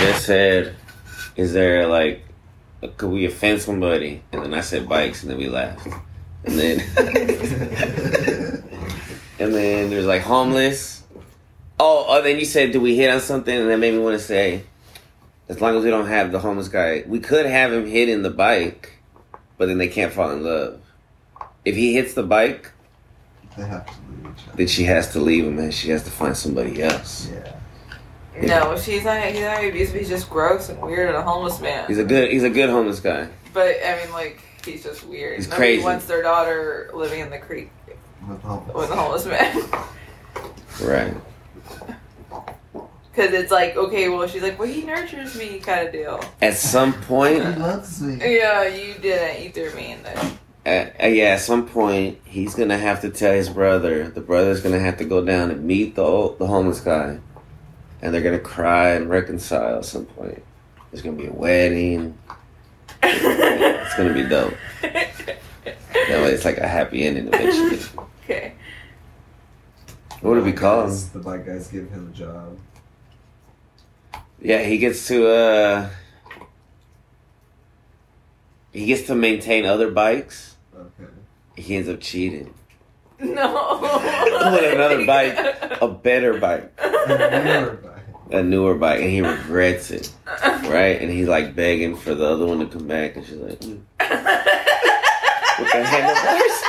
just said, "Is there like, could we offend somebody?" And then I said bikes, and then we laughed. And then, and then there's like homeless. Oh, oh, then you said, "Do we hit on something?" And that made me want to say, as long as we don't have the homeless guy, we could have him hitting the bike, but then they can't fall in love. If he hits the bike, They have to leave then she has to leave him and she has to find somebody else. Yeah. No, she's not. He's not abusive. He's just gross and weird and a homeless man. He's a good he's a good homeless guy. But I mean, like, he's just weird. He's Nobody crazy. wants their daughter living in the creek With homeless. with a homeless man. Right. Because it's like, okay, well, she's like, well, he nurtures me, kind of deal. At some point, He point, loves me. Yeah, you didn't. You threw me in there. at, uh, yeah, at some point, he's gonna have to tell his brother. The brother's gonna have to go down and meet the old, the homeless guy, and they're gonna cry and reconcile at some point. There's gonna be a wedding. It's gonna be dope. That way, it's like a happy ending eventually. okay. What would it be called? The bike guys give him a job. Yeah, he gets to uh he gets to maintain other bikes. Okay. He ends up cheating. No. With another bike, a better bike, A newer bike. A newer bike, and he regrets it, right? And he's like begging for the other one to come back, and she's like, "Mm." with the handlebars.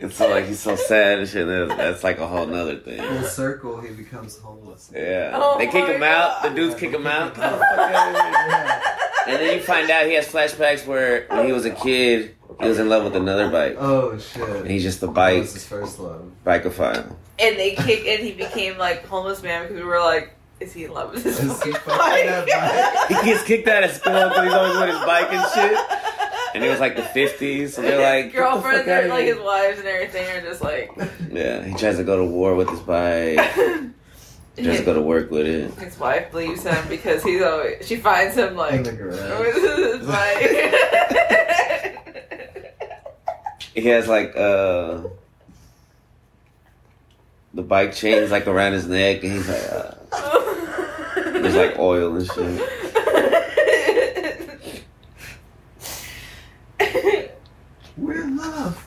and so like he's so sad and shit. That's, that's like a whole nother thing. Full circle, he becomes homeless. Yeah, Oh they kick my him out. The God. dudes kick him out. Get the out of here. Yeah. And then you find out he has flashbacks where when he was a kid, he was in love with another bike. Oh And shit. he's just a That bike, was his first love. bikeophile. and they kick, and he became like homeless man because we were like, is he in love with his Is he bike? He gets kicked out of school because he's always with his bike and shit. And it was like the 50s, so they're like, His "Get the girlfriends fuck and like his wives and everything are just like. Yeah, he tries to go to war with his bike. Just go to work with it. His wife leaves him because he's always. She finds him like. In like the with garage. He has like uh the bike chains like around his neck, and he's like, uh, there's like oil and shit. We're in love.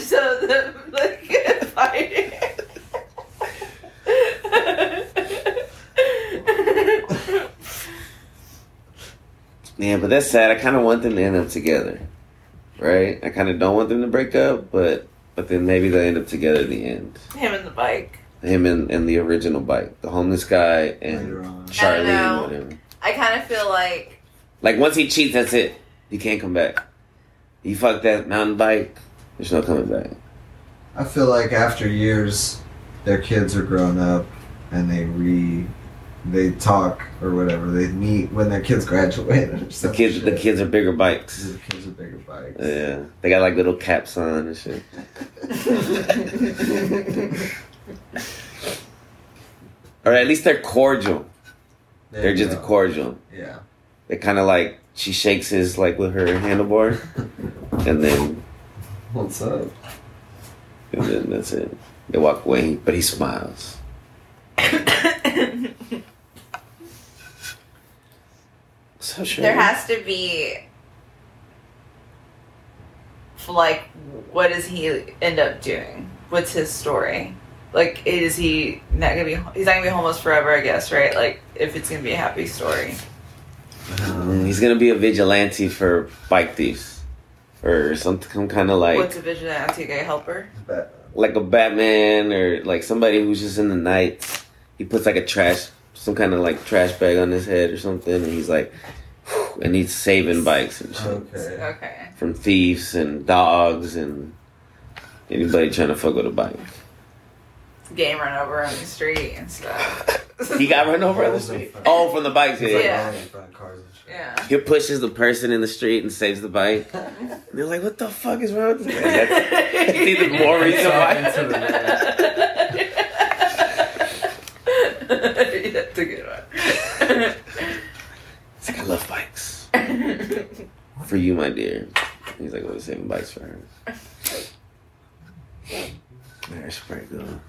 so them like fighting. Yeah, but that's sad. I kind of want them to end up together, right? I kind of don't want them to break up, but but then maybe they'll end up together at the end. Him and the bike. Him and, and the original bike, the homeless guy and Later on. Charlie, know. whatever. I kind of feel like Like once he cheats, that's it. He can't come back. He fucked that mountain bike. There's no coming back. I feel like after years, their kids are grown up and they re, they talk or whatever. They meet when their kids graduate. Or The some kids, the kids are bigger bikes. The kids are bigger bikes. Yeah, they got like little caps on and shit. Or at least they're cordial. There They're just go. cordial. Yeah. They kind of like she shakes his like with her handlebar, and then What's up? and then that's it. They walk away, but he smiles. So sure. there has to be like what does he end up doing? What's his story? Like is he not gonna be he's not gonna be homeless forever, I guess, right? Like if it's gonna be a happy story. Mm, He's gonna be a vigilante for bike thieves, or some, some kind of like What's a vigilante gay helper? Like a Batman or like somebody who's just in the night. He puts like a trash, some kind of like trash bag on his head or something, and he's like, and he's saving bikes and shit okay. Okay. from thieves and dogs and anybody trying to fuck with a bike. Game run over on the street and stuff. He got run over on the street. Oh, from the bikes. Yeah. Yeah. all in front of cars and shit. Yeah. He pushes the person in the street and saves the bike. And they're like, "What the fuck is wrong with this?" guy?" That's, that's even more reason why. Into the That's a good one. It's like I love bikes. For you, my dear. He's like, "We're saving bikes for her." There's pretty good.